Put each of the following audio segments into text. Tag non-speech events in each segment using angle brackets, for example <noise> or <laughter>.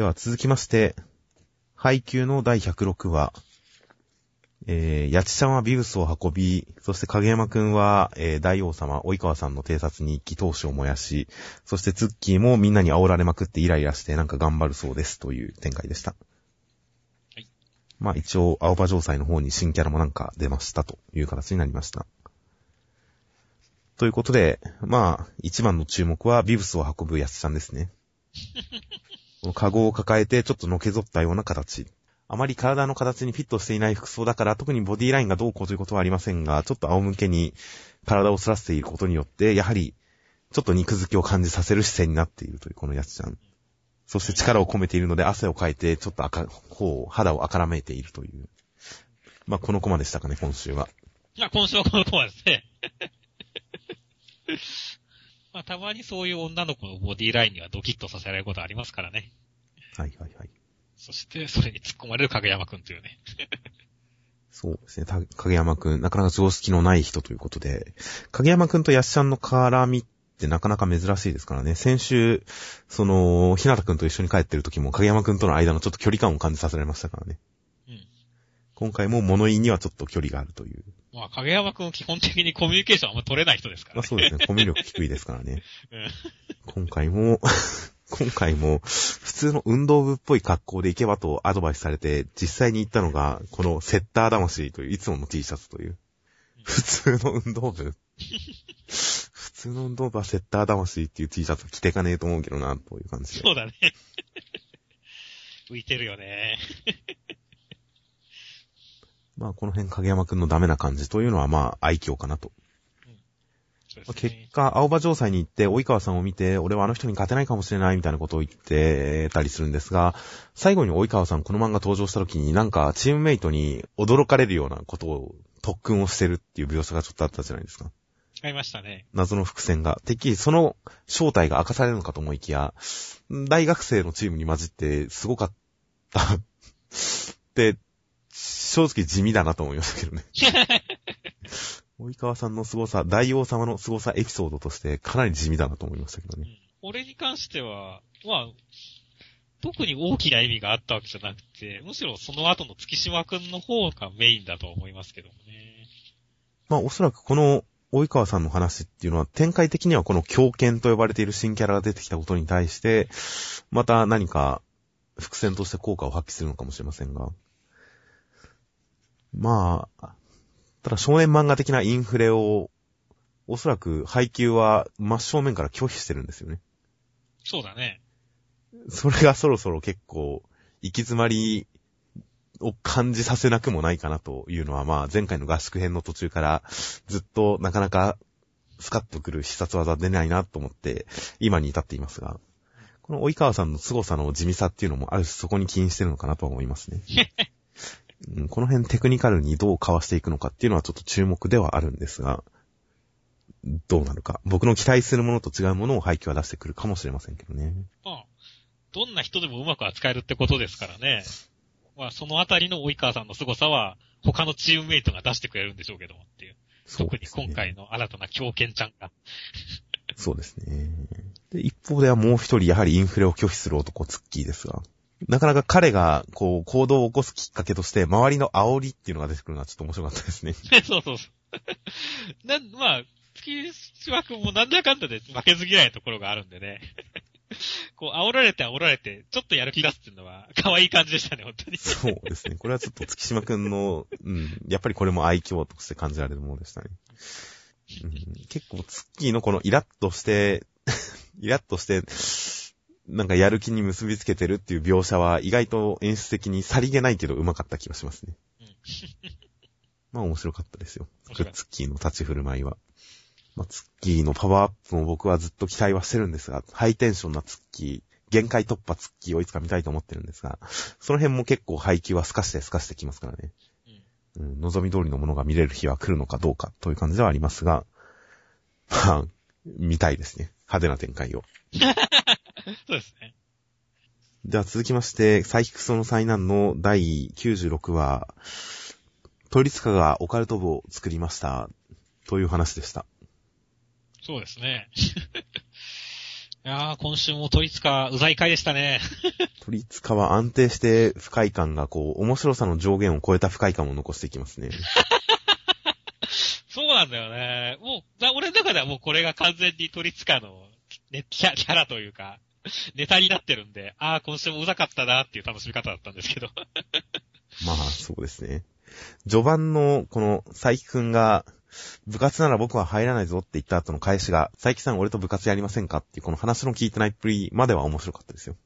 では続きまして、配給の第106話、えー、八千ちゃんはビブスを運び、そして影山くんは、えー、大王様、及川さんの偵察に行き、闘志を燃やし、そしてツッキーもみんなに煽られまくってイライラしてなんか頑張るそうですという展開でした。はい。まあ一応、青葉城祭の方に新キャラもなんか出ましたという形になりました。ということで、まあ、一番の注目はビブスを運ぶやつちゃんですね。<laughs> カゴを抱えてちょっとのけぞったような形。あまり体の形にフィットしていない服装だから、特にボディラインがどうこうということはありませんが、ちょっと仰向けに体を反らせていることによって、やはり、ちょっと肉付きを感じさせる姿勢になっているというこのやつちゃん。そして力を込めているので汗をかいて、ちょっと赤、こう、肌を赤らめいているという。まあ、このコマでしたかね、今週は。まあ、今週はこのコマですね。まあ、たまにそういう女の子のボディラインにはドキッとさせられることありますからね。はいはいはい。そして、それに突っ込まれる影山くんというね。そうですね。た影山くん、なかなか常識のない人ということで、影山くんとヤッシャンの絡みってなかなか珍しいですからね。先週、その、ひなたくんと一緒に帰ってる時も影山くんとの間のちょっと距離感を感じさせられましたからね。うん。今回も物言いにはちょっと距離があるという。まあ、影山くん基本的にコミュニケーションあんま取れない人ですからね。まあそうですね。コミュ力低いですからね。<laughs> うん。今回も、<laughs> 今回も、普通の運動部っぽい格好で行けばとアドバイスされて、実際に行ったのが、このセッター魂という、いつもの T シャツという。普通の運動部普通の運動部はセッター魂っていう T シャツ着てかねえと思うけどな、という感じで。そうだね。<laughs> 浮いてるよね。まあこの辺影山くんのダメな感じというのはまあ愛嬌かなと。そうまあですね。結果、青葉城西に行って、及川さんを見て、俺はあの人に勝てないかもしれないみたいなことを言ってたりするんですが、最後に及川さんこの漫画登場した時になんかチームメイトに驚かれるようなことを特訓をしてるっていう描写がちょっとあったじゃないですか。ありましたね。謎の伏線が。てっきりその正体が明かされるのかと思いきや、大学生のチームに混じってすごかった。<laughs> って、正直地味だなと思いましたけどね。及川さんの凄さ、大王様の凄さエピソードとしてかなり地味だなと思いましたけどね。うん俺に関しては、まあ、特に大きな意味があったわけじゃなくて、むしろその後の月島くんの方がメインだと思いますけどもね。まあおそらくこの及川さんの話っていうのは展開的にはこの狂犬と呼ばれている新キャラが出てきたことに対して、また何か伏線として効果を発揮するのかもしれませんが。まあ、ただ少年漫画的なインフレを、おそらく配給は真正面から拒否してるんですよね。そうだね。それがそろそろ結構、行き詰まりを感じさせなくもないかなというのは、まあ前回の合宿編の途中からずっとなかなかスカッとくる必殺技出ないなと思って、今に至っていますが、この及川さんの凄さの地味さっていうのもある種そこに起因してるのかなとは思いますね。<laughs> うんこの辺テクニカルにどうかわしていくのかっていうのはちょっと注目ではあるんですが、どうなるか。僕の期待するものと違うものを配給は出してくるかもしれませんけどね。まあ、どんな人でもうまく扱えるってことですからね。まあ、そのあたりの及川さんの凄さは、他のチームメイトが出してくれるんでしょうけどもっていう。特にそうですね今回の新たな狂犬ちゃんが。そうですね。で、一方ではもう一人やはりインフレを拒否する男、ツッキーですが、なかなか彼が、こう、行動を起こすきっかけとして、周りの煽りっていうのが出てくるのはちょっと面白かったですね。<laughs> そうそうそう。<laughs> な、まあ、月島くんもなんだかんだで負けず嫌いなところがあるんでね。<laughs> こう、煽られて煽られて、ちょっとやる気出すっていうのは、可愛い感じでしたね、本当に。そうですね。これはちょっと月島くんの、うん、やっぱりこれも愛嬌として感じられるものでしたね。うん、結構ツッキーのこのイラッとして、イラッとして、なんかやる気に結びつけてるっていう描写は意外と演出的にさりげないけど上手かった気がしますね。う <laughs> んまあ面白かったですよ。面白いツッキーの立ち振る舞いは。まあ、ツッキーのパワーアップも僕はずっと期待はしてるんですが、ハイテンションなツッキー、限界突破ツッキーをいつか見たいと思ってるんですが、その辺も結構配球は透かして透かしてきますからね。うんうん、望み通りのものが見れる日は来るのかどうかという感じではありますが、まあ、見たいですね。派手な展開を。<laughs> <laughs> そうですね。では続きまして、サイキクソの災難の第96話、トリツカがオカルト部を作りました。という話でした。そうですね。<laughs> いやー、今週もトリツカ、うざい回でしたね。<laughs> 鳥塚は安定して不快感がこう、面白さの上限を超えた不快感を残していきますね。そうなんだよね。もう、だ俺の中ではもうこれが完全にトリツカの、ね、キャキャラというか、<laughs> ネタになってるんで、ああ、今週もうざかったなっていう楽しみ方だったんですけど。<laughs> まあ、そうですね。序盤の、この、佐伯くんが、部活なら僕は入らないぞって言った後の返しが、佐伯さん俺と部活やりませんかっていうこの話の聞いてないっぷりまでは面白かったですよ。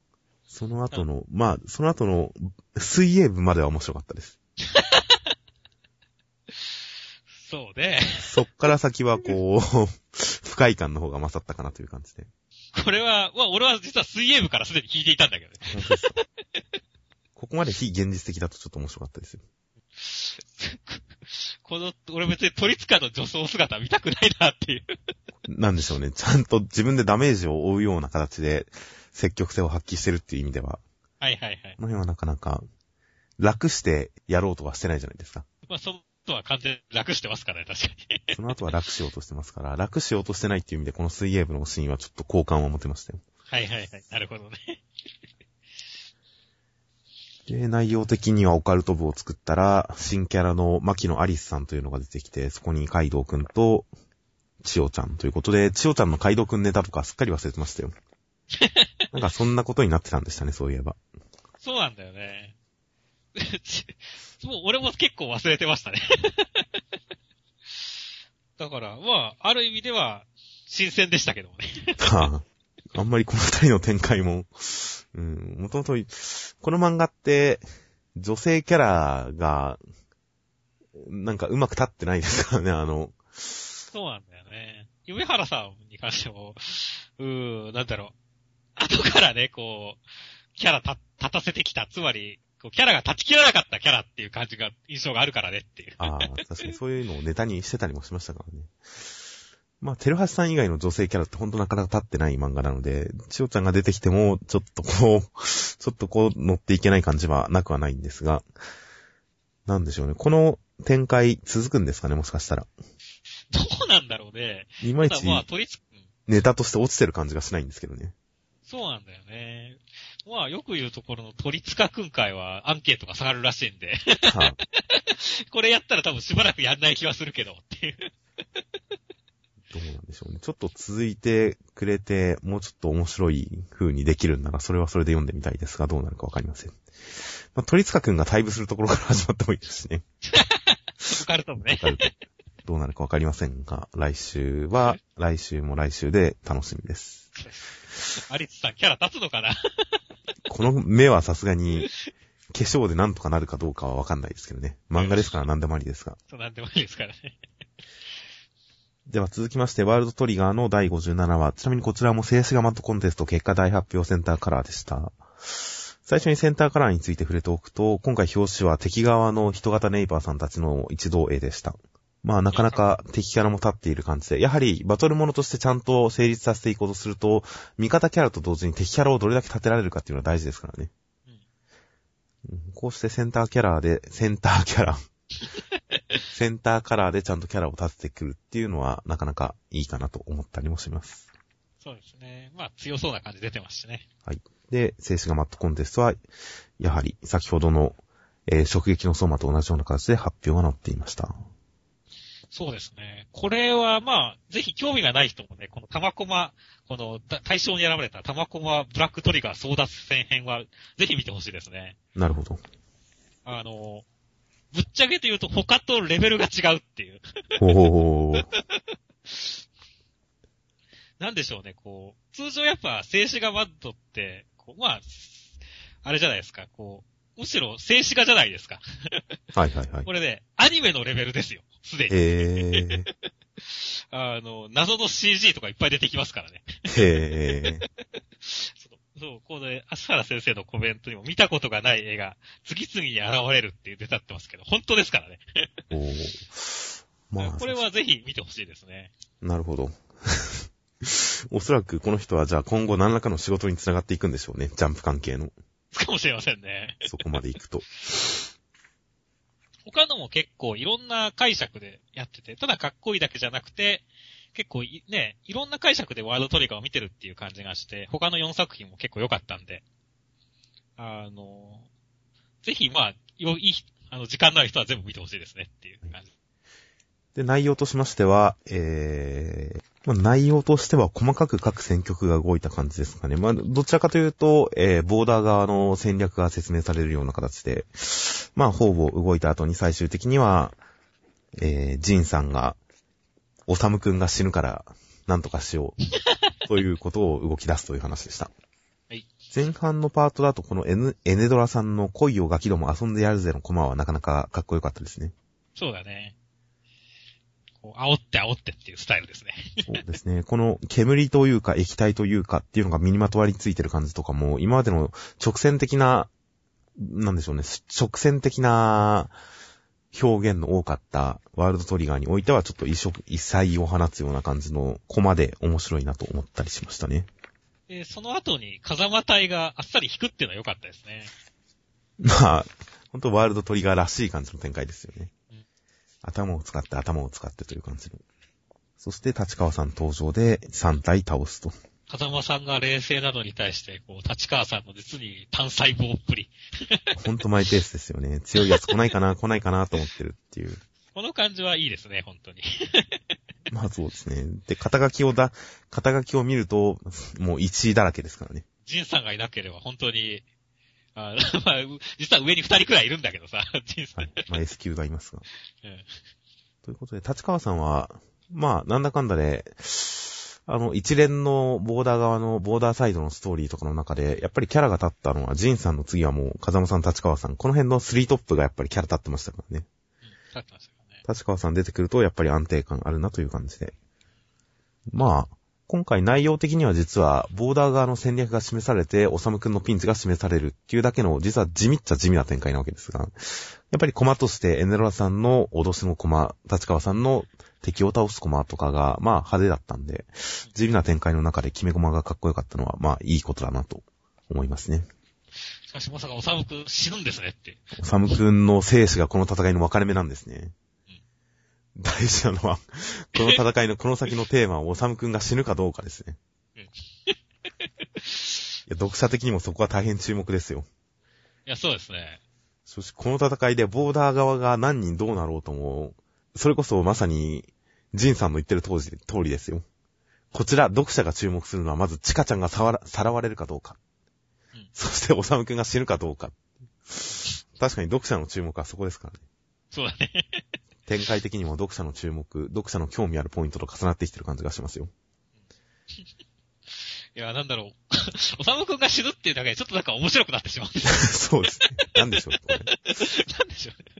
その後の、まあ、その後の水泳部までは面白かったです。<laughs> そうね。そっから先はこう、不快感の方が勝ったかなという感じで。これは、まあ俺は実は水泳部からすでに聞いていたんだけどね。<laughs> ここまで非現実的だとちょっと面白かったですよ。<laughs> この、俺別にトリツカの女装姿見たくないなっていう。なんでしょうね。ちゃんと自分でダメージを負うような形で積極性を発揮してるっていう意味では、はいはいはい。この辺はなかなか楽してやろうとはしてないじゃないですか。まあその後は完全に楽してますからね、確かに。その後は楽しようとしてますから、楽しようとしてないっていう意味でこの水泳部のシーンはちょっと好感を持てましたよ。はいはいはい。なるほどね。<laughs> で、内容的にはオカルト部を作ったら、新キャラの牧野アリスさんというのが出てきて、そこにカイドウくんと、千代ちゃんということで、千代ちゃんのカイドウくんネタとかすっかり忘れてましたよ。<laughs> なんかそんなことになってたんでしたね、そういえば。そうなんだよね。<laughs> もう俺も結構忘れてましたね。<laughs> だから、まあ、ある意味では、新鮮でしたけどもね。はあ、あんまりこの二人の展開も、うん、もともと、この漫画って、女性キャラが、なんかうまく立ってないですからね、あの、そうなんだよね。夢原さんに関しても、うーん、なんだろう。後からね、こう、キャラた立たせてきた。つまり、こうキャラが立ち切らなかったキャラっていう感じが、印象があるからねっていう。ああ、確かにそういうのをネタにしてたりもしましたからね。まあ、テルハシさん以外の女性キャラってほんとなかなか立ってない漫画なので、千代ちゃんが出てきても、ちょっとこう、<laughs> ちょっとこう乗っていけない感じはなくはないんですが、なんでしょうね。この展開続くんですかね、もしかしたら。どうなんだろうね。いまいちネタとして落ちてる感じがしないんですけどね。そうなんだよね。まあ、よく言うところの鳥塚くん会はアンケートが下がるらしいんで、はあ、<laughs> これやったら多分しばらくやんない気はするけど、っていう。どうなんでしょうね。ちょっと続いてくれて、もうちょっと面白い風にできるんなら、それはそれで読んでみたいですが、どうなるかわかりません。まあ、鳥塚くんが退部するところから始まってもいいですしね。わ。かるとどうなるかわかりませんが、来週は、来週も来週で楽しみです。アリツさんキャラ立つのかな？この目はさすがに、化粧でなんとかなるかどうかはわかんないですけどね。漫画ですから何でもありですが。そうなんでもいいですからね。では続きまして、ワールドトリガーの第57話。ちなみにこちらも静止画マットコンテスト結果大発表センターカラーでした。最初にセンターカラーについて触れておくと、今回表紙は敵側の人型ネイバーさんたちの一同絵でした。まあなかなか敵キャラも立っている感じで、やはりバトルものとしてちゃんと成立させていこうとすると、味方キャラと同時に敵キャラをどれだけ立てられるかっていうのは大事ですからね。うんこうしてセンターキャラーで、センターキャラ。<laughs> センターカラーでちゃんとキャラを立ててくるっていうのはなかなかいいかなと思ったりもします。そうですね。まあ、強そうな感じ出てますしね。はい。で、静止画マットコンテストは、やはり先ほどの、えー、直撃の相馬と同じような形で発表が載っていました。そうですね。これはまあ、ぜひ興味がない人もね、この玉駒、このだ対象に選ばれた玉駒ブラックトリガー争奪戦編は、ぜひ見てほしいですね。なるほど。あの、ぶっちゃけて言うと他とレベルが違うっていう。ほー。<laughs> なんでしょうね、こう、通常やっぱ静止画マッドって、こうまあ、あれじゃないですか、こう、むしろ静止画じゃないですか。<laughs> はいはいはいこ。れね、アニメのレベルですよ、すでに。へー。<laughs> あの、謎の CG とかいっぱい出てきますからね。へー。<laughs> そう、この、足原先生のコメントにも見たことがない絵が次々に現れるって出たってますけど、本当ですからね。おー。まあ、これはぜひ見てほしいですね。なるほど。おそらくこの人はじゃあ今後何らかの仕事につながっていくんでしょうね。ジャンプ関係の。かもしれませんね。そこまで行くと。他のも結構いろんな解釈でやってて、ただかっこいいだけじゃなくて、結構いね、いろんな解釈でワールドトリガーを見てるっていう感じがして、他の4作品も結構良かったんで、あの、ぜひまあ、よ、いい、あの、時間のある人は全部見てほしいですねっていう感じ。で、内容としましては、えー、まあ、内容としては細かく各戦局が動いた感じですかね。まあ、どちらかというと、えー、ボーダー側の戦略が説明されるような形で、まあ、ほぼ動いた後に最終的には、えー、ジンさんが、オサムくんが死ぬから、なんとかしよう。<laughs> ということを動き出すという話でした。はい。前半のパートだとこのエネエネドラさんの恋をガキども遊んでやるぜのコマはなかなかかっこよかったですね。そうだね。煽って煽ってっていうスタイルですね。そうですね。この煙というか液体というかっていうのが身にまとわりついてる感じとかも、今までの直線的な、なんでしょうね、直線的な表現の多かったワールドトリガーにおいてはちょっと異色、異彩を放つような感じのコマで面白いなと思ったりしましたね。えその後に風間隊があっさり引くっていうのは良かったですね。まあ、ほんとワールドトリガーらしい感じの展開ですよね。うん、頭を使って頭を使ってという感じの。そして立川さん登場で3体倒すと。風間さんが冷静なのに対して、こう、立川さんの実に単細胞っぷり。ほんとマイペースですよね。強いやつ来ないかな、<laughs> 来ないかなと思ってるっていう。この感じはいいですね、本当に。<laughs> まあそうですね。で、肩書きをだ、肩書きを見ると、もう1位だらけですからね。ジンさんがいなければ本当に、あまあ、実は上に2人くらいいるんだけどさ、ジンさん。はい。まあ S 級がいますが。う <laughs> ん。ということで、立川さんは、まあ、なんだかんだで、あの、一連のボーダー側の、ボーダーサイドのストーリーとかの中で、やっぱりキャラが立ったのは、ジンさんの次はもう、風間さん、立川さん、この辺のスリートップがやっぱりキャラ立ってましたからね。うん、立ってましたよね。立川さん出てくると、やっぱり安定感あるなという感じで。まあ、今回内容的には実は、ボーダー側の戦略が示されて、おさむくんのピンチが示されるっていうだけの、実は地味っちゃ地味な展開なわけですが、やっぱりコマとして、エネロラさんの脅しのコマ、立川さんの敵を倒すコマとかが、まあ派手だったんで、地味な展開の中で決めコマがかっこよかったのは、まあいいことだなと思いますね。しかしまさかおさむくん死ぬんですねって。おさむくんの生死がこの戦いの分かれ目なんですね。うん、大事なのは、この戦いのこの先のテーマはおさむくんが死ぬかどうかですね。うん、いや読者的にもそこは大変注目ですよ。いや、そうですね。そしてこの戦いでボーダー側が何人どうなろうとも、それこそまさにジンさんの言ってる当時、通りですよ。こちら、読者が注目するのは、まず、チカちゃんがさわら、さらわれるかどうか。うん、そして、おさむくんが死ぬかどうか。確かに読者の注目はそこですからね。そうだね。展開的にも読者の注目、読者の興味あるポイントと重なってきてる感じがしますよ。いや、なんだろう。<laughs> おさむくんが死ぬっていうだけでちょっとなんか面白くなってしまう。<laughs> そうですね。なんでしょう、ね、<laughs> なんでしょうね。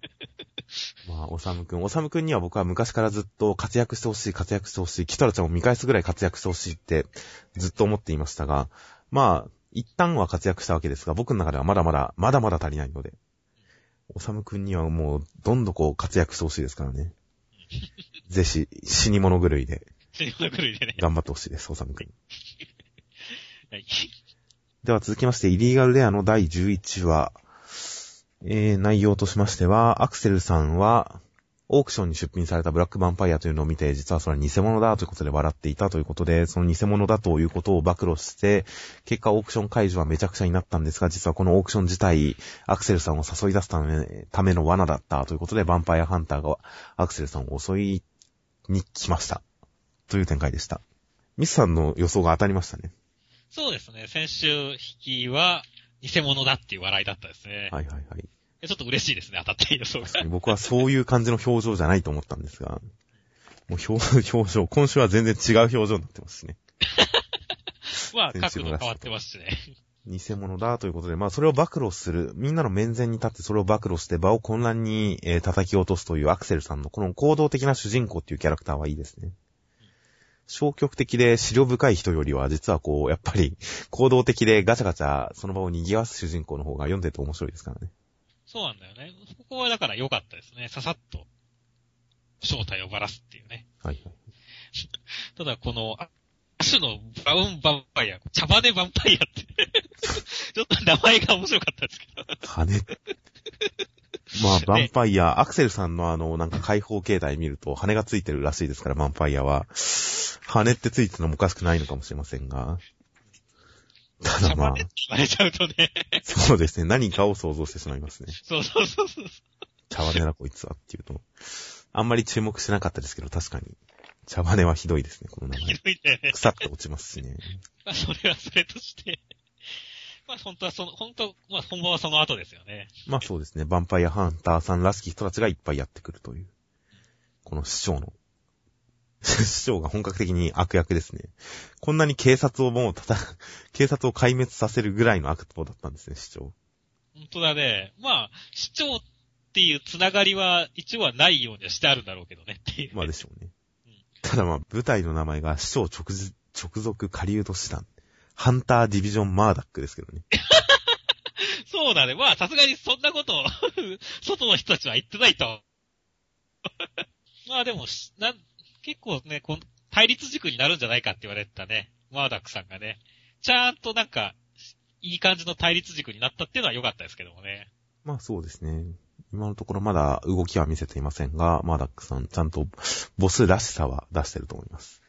まあ、おさむくん。おさむくんには僕は昔からずっと活躍してほしい、活躍してほしい、キトラちゃんを見返すぐらい活躍してほしいってずっと思っていましたが、まあ、一旦は活躍したわけですが、僕の中ではまだまだ、まだまだ足りないので、おさむくんにはもう、どんどこ活躍してほしいですからね。ぜひ、死に物狂いで。死に物狂いでね。頑張ってほしいです、おさむくん。<laughs> はい。では続きまして、イリーガルレアの第11話。えー、内容としましては、アクセルさんは、オークションに出品されたブラックヴァンパイアというのを見て、実はそれは偽物だということで笑っていたということで、その偽物だということを暴露して、結果オークション会場はめちゃくちゃになったんですが、実はこのオークション自体、アクセルさんを誘い出すためための罠だったということで、ヴァンパイアハンターがアクセルさんを襲いに来ました。という展開でした。ミスさんの予想が当たりましたね。そうですね。先週引きは、偽物だっていう笑いだったですね。はいはいはい。ちょっと嬉しいですね、当たって予想が。僕はそういう感じの表情じゃないと思ったんですが、もう表表情、今週は全然違う表情になってますしね。<laughs> まあ、角度変わってますしね。偽物だということで、まあそれを暴露する、みんなの面前に立ってそれを暴露して場を混乱に、えー、叩き落とすというアクセルさんのこの行動的な主人公っていうキャラクターはいいですね。消極的で資料深い人よりは、実はこう、やっぱり、行動的でガチャガチャ、その場を賑わす主人公の方が読んでて面白いですからね。そうなんだよね。そこはだから良かったですね。ささっと、正体をばらすっていうね。はいはい。<laughs> ただこの、アシュのブラウンヴァンパイア、茶羽でヴァンパイアって <laughs> ちょっと名前が面白かったですけど。羽。まあ、<laughs> ヴァンパイア、アクセルさんのあの、なんか開放形態見ると羽がついてるらしいですから、ヴァンパイアは。羽ってついてるのもおかしくないのかもしれませんが。ただまあ、言われちゃうとね。そうですね。何かを想像してしまいますね。そうそうそうそう。茶羽だこいつはっていうと。あんまり注目してなかったですけど、確かに。茶羽はひどいですね、この名ひ前。どいね。腐って落ちますしね。まあ、それはそれとして。まあ、本当はその、本当、まあ、本番はその後ですよね。まあそうですね。ヴァンパイアハンターさんらしき人たちがいっぱいやってくるという。この市長の。市長が本格的に悪役ですね。こんなに警察をもうたた、<laughs> 警察を壊滅させるぐらいの悪党だったんですね、市長。本当だね。まあ、市長っていうつながりは一応はないようにはしてあるんだろうけどねっていう。まあでしょうねうん。ただまあ、舞台の名前が市長直じ直属狩人師団。ハンターディビジョンマーダックですけどね。<laughs> そうだね。まあ、さすがにそんなことを <laughs> 外の人たちは言ってないと。まあでも、しなん、結構ね、この対立軸になるんじゃないかって言われてたね。マーダックさんがね。ちゃんとなんか、いい感じの対立軸になったっていうのは良かったですけどもね。まあそうですね。今のところまだ動きは見せていませんが、マーダックさんちゃんとボスらしさは出してると思います。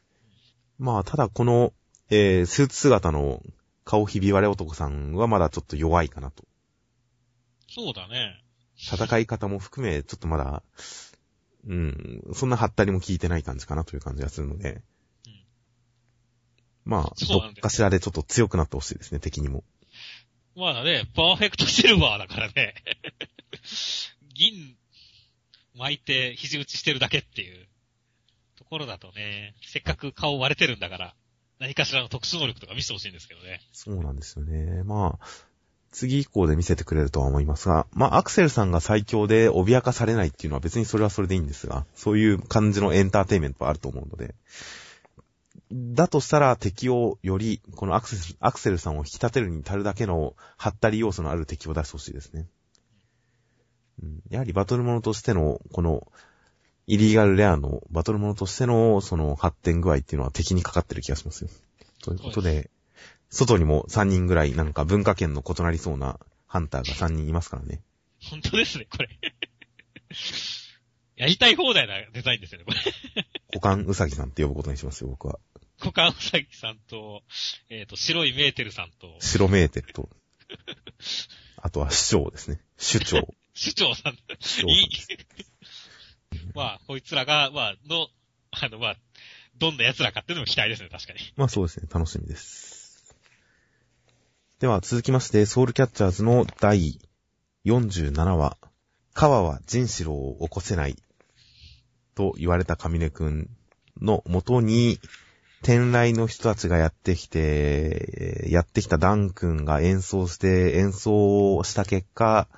まあただこの、えー、スーツ姿の顔ひび割れ男さんはまだちょっと弱いかなと。そうだね。戦い方も含め、ちょっとまだ、うん、そんなハったりも効いてない感じかなという感じがするので、うんまあ、そうなんだよどっかしらでちょっと強くなってほしいですね、敵にも。まあね、パーフェクトシルバーだからね。銀巻いて肘打ちしてるだけっていうところだとね、せっかく顔割れてるんだから、何かしらの特殊能力とか見せてほしいんですけどね。そうなんですよね。まあ、次以降で見せてくれるとは思いますが、まあ、アクセルさんが最強で脅かされないっていうのは別にそれはそれでいいんですが、そういう感じのエンターテイメントはあると思うので、だとしたら敵をより、このアクセル、アクセルさんを引き立てるに足るだけの、ハったり要素のある敵を出してほしいですね。うん、やはりバトルモノとしての、この、イリーガルレアのバトルモノとしての、その発展具合っていうのは敵にかかってる気がしますよ。ということで、外にも3人ぐらいなんか文化圏の異なりそうなハンターが3人いますからね。本当ですね、これ。<laughs> やりたい放題なデザインですよね、これ。股間ウサギさんって呼ぶことにしますよ、僕は。コカンウサギさんと、えっ、と、白いメーテルさんと、白メーテルと、あとは市長ですね。首長。<laughs> 首長さん。首長さんいい。<laughs> まあ、こいつらが、まあ、の、あの、まあ、どんな奴らかっていうのも期待ですね、確かに。まあそうですね、楽しみです。では続きまして、ソウルキャッチャーズの第47話、川は仁志郎を起こせないと言われた上根くんの元に、天来の人たちがやってきて、やってきたダン君が演奏して、演奏をした結果、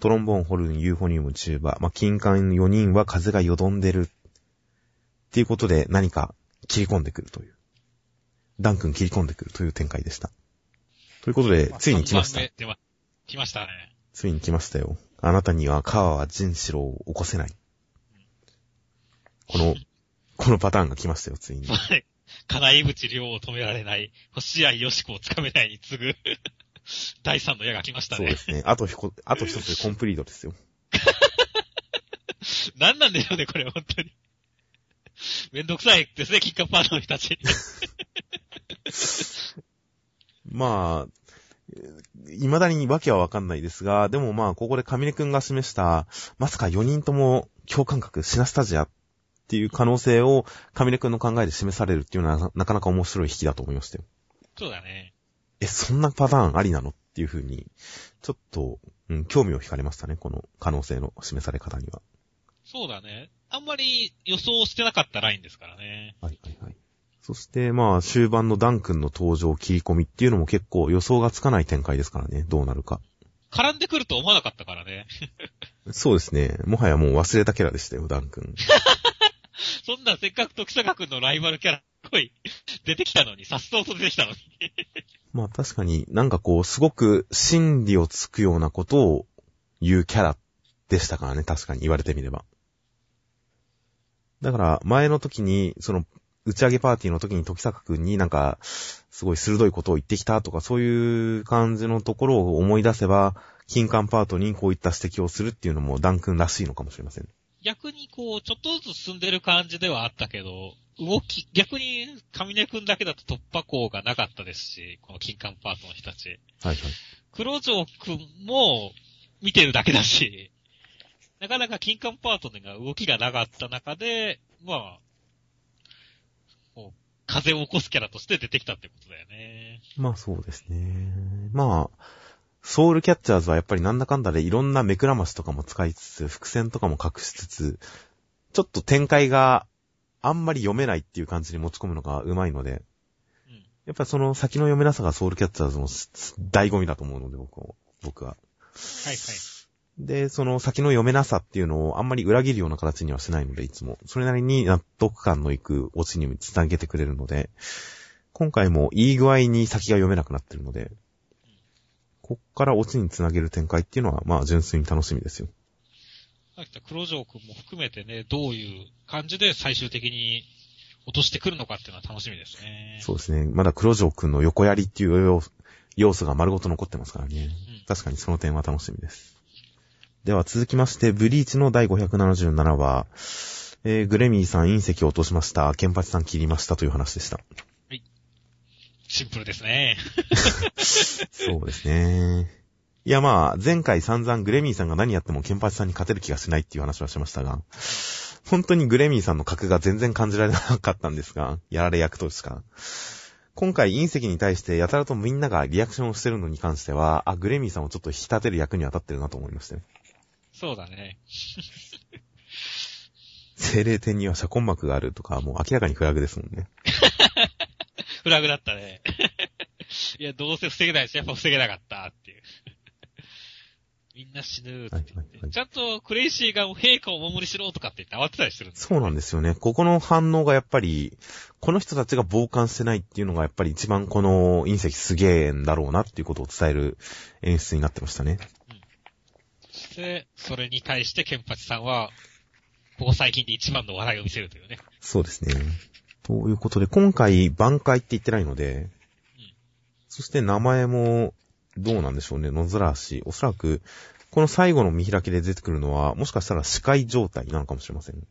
トロンボーン、ホルン、ユーフォニウム、チューバー、まあ、金管4人は風がよどんでる。っていうことで何か切り込んでくるという。ダン君切り込んでくるという展開でした。ということで、ついに来ました来ましたね。ついに来ましたよ。あなたには川は仁志郎を起こせない。この、このパターンが来ましたよ、ついに。はい。金井口亮を止められない、星合よし子をつかめないに次ぐ、第三の矢が来ましたね。そうですね。あとひこ、あと一つでコンプリートですよ。<laughs> 何なんでしょうね、これ、本当に。めんどくさいですね、キッカーパートの人たち。まあ、未だにわけはわかんないですが、でもまあ、ここで上根くんが示した、まさか4人とも共感覚、シナスタジアっていう可能性を上根くんの考えで示されるっていうのはななかなか面白い引きだと思いましたよ。そうだね。え、そんなパターンありなのっていうふうに、ちょっと、うん、興味を惹かれましたね、この可能性の示され方には。そうだね。あんまり予想してなかったラインですからね。はいはいはい。そして、まあ、終盤のダン君の登場切り込みっていうのも結構予想がつかない展開ですからね、どうなるか。絡んでくると思わなかったからね。<laughs> そうですね。もはやもう忘れたキャラでしたよ、ダン君。<laughs> そんなせっかく時坂くんのライバルキャラ、すごい、出てきたのに、さっそうと出てきたのに。<laughs> まあ確かになんかこう、すごく真理をつくようなことを言うキャラでしたからね、確かに言われてみれば。だから、前の時に、その、打ち上げパーティーの時に時坂くんになんか、すごい鋭いことを言ってきたとか、そういう感じのところを思い出せば、金管パートにこういった指摘をするっていうのもダン君らしいのかもしれません。逆にこう、ちょっとずつ進んでる感じではあったけど、動き、逆に、上根くんだけだと突破口がなかったですし、この金管パートの人たち。はいはい。黒城くんも見てるだけだし、なかなか金管パートが動きがなかった中で、まあ、風を起こすキャラとして出てきたってことだよね。まあそうですね。まあ、ソウルキャッチャーズはやっぱりなんだかんだでいろんな目くらましとかも使いつつ、伏線とかも隠しつつ、ちょっと展開があんまり読めないっていう感じに持ち込むのが上手いので、うん。やっぱりその先の読めなさがソウルキャッチャーズの醍醐味だと思うので、僕は。僕は。はいはい。で、その先の読めなさっていうのをあんまり裏切るような形にはしないので、いつも。それなりに納得感のいくオチにつなげてくれるので、今回もいい具合に先が読めなくなってるので、こっからオチにつなげる展開っていうのは、まあ純粋に楽しみですよ。さっき言った黒城くんも含めてね、どういう感じで最終的に落としてくるのかっていうのは楽しみですね。そうですね。まだ黒城くんの横やりっていう要要素が丸ごと残ってますからね。うん。確かにその点は楽しみです。では続きまして、ブリーチの第577話、えー、グレミーさん隕石を落としました。ケンパチさん切りましたという話でした。シンプルですね。<laughs> そうですね。いやまあ、前回散々グレミーさんが何やってもケンパチさんに勝てる気がしないっていう話はしましたが、本当にグレミーさんの格が全然感じられなかったんですが、やられ役としか。今回隕石に対してやたらとみんながリアクションをしてるのに関しては、あ、グレミーさんをちょっと引き立てる役には立ってるなと思いましたね。そうだね。精霊点には遮根膜があるとか、もう明らかにフラグですもんね。<laughs> フラグだったね。<laughs> いや、どうせ防げないし、やっぱ防げなかったっていう。みんな死ぬって言って、はいはいはいちゃんとクレイシーが陛下をお守りしろとかって言って慌てたりしてるそうなんですよね。ここの反応がやっぱり、この人たちが傍観してないっていうのがやっぱり一番この隕石すげえんだろうなっていうことを伝える演出になってましたね。て、それに対してケンパチさんは、ここ最近で一番の笑いを見せるというね。そうですね。ということで、今回挽回って言ってないので、そして名前も、どうなんでしょうね、野らし。おそらく、この最後の見開きで出てくるのは、もしかしたら視界状態なのかもしれません。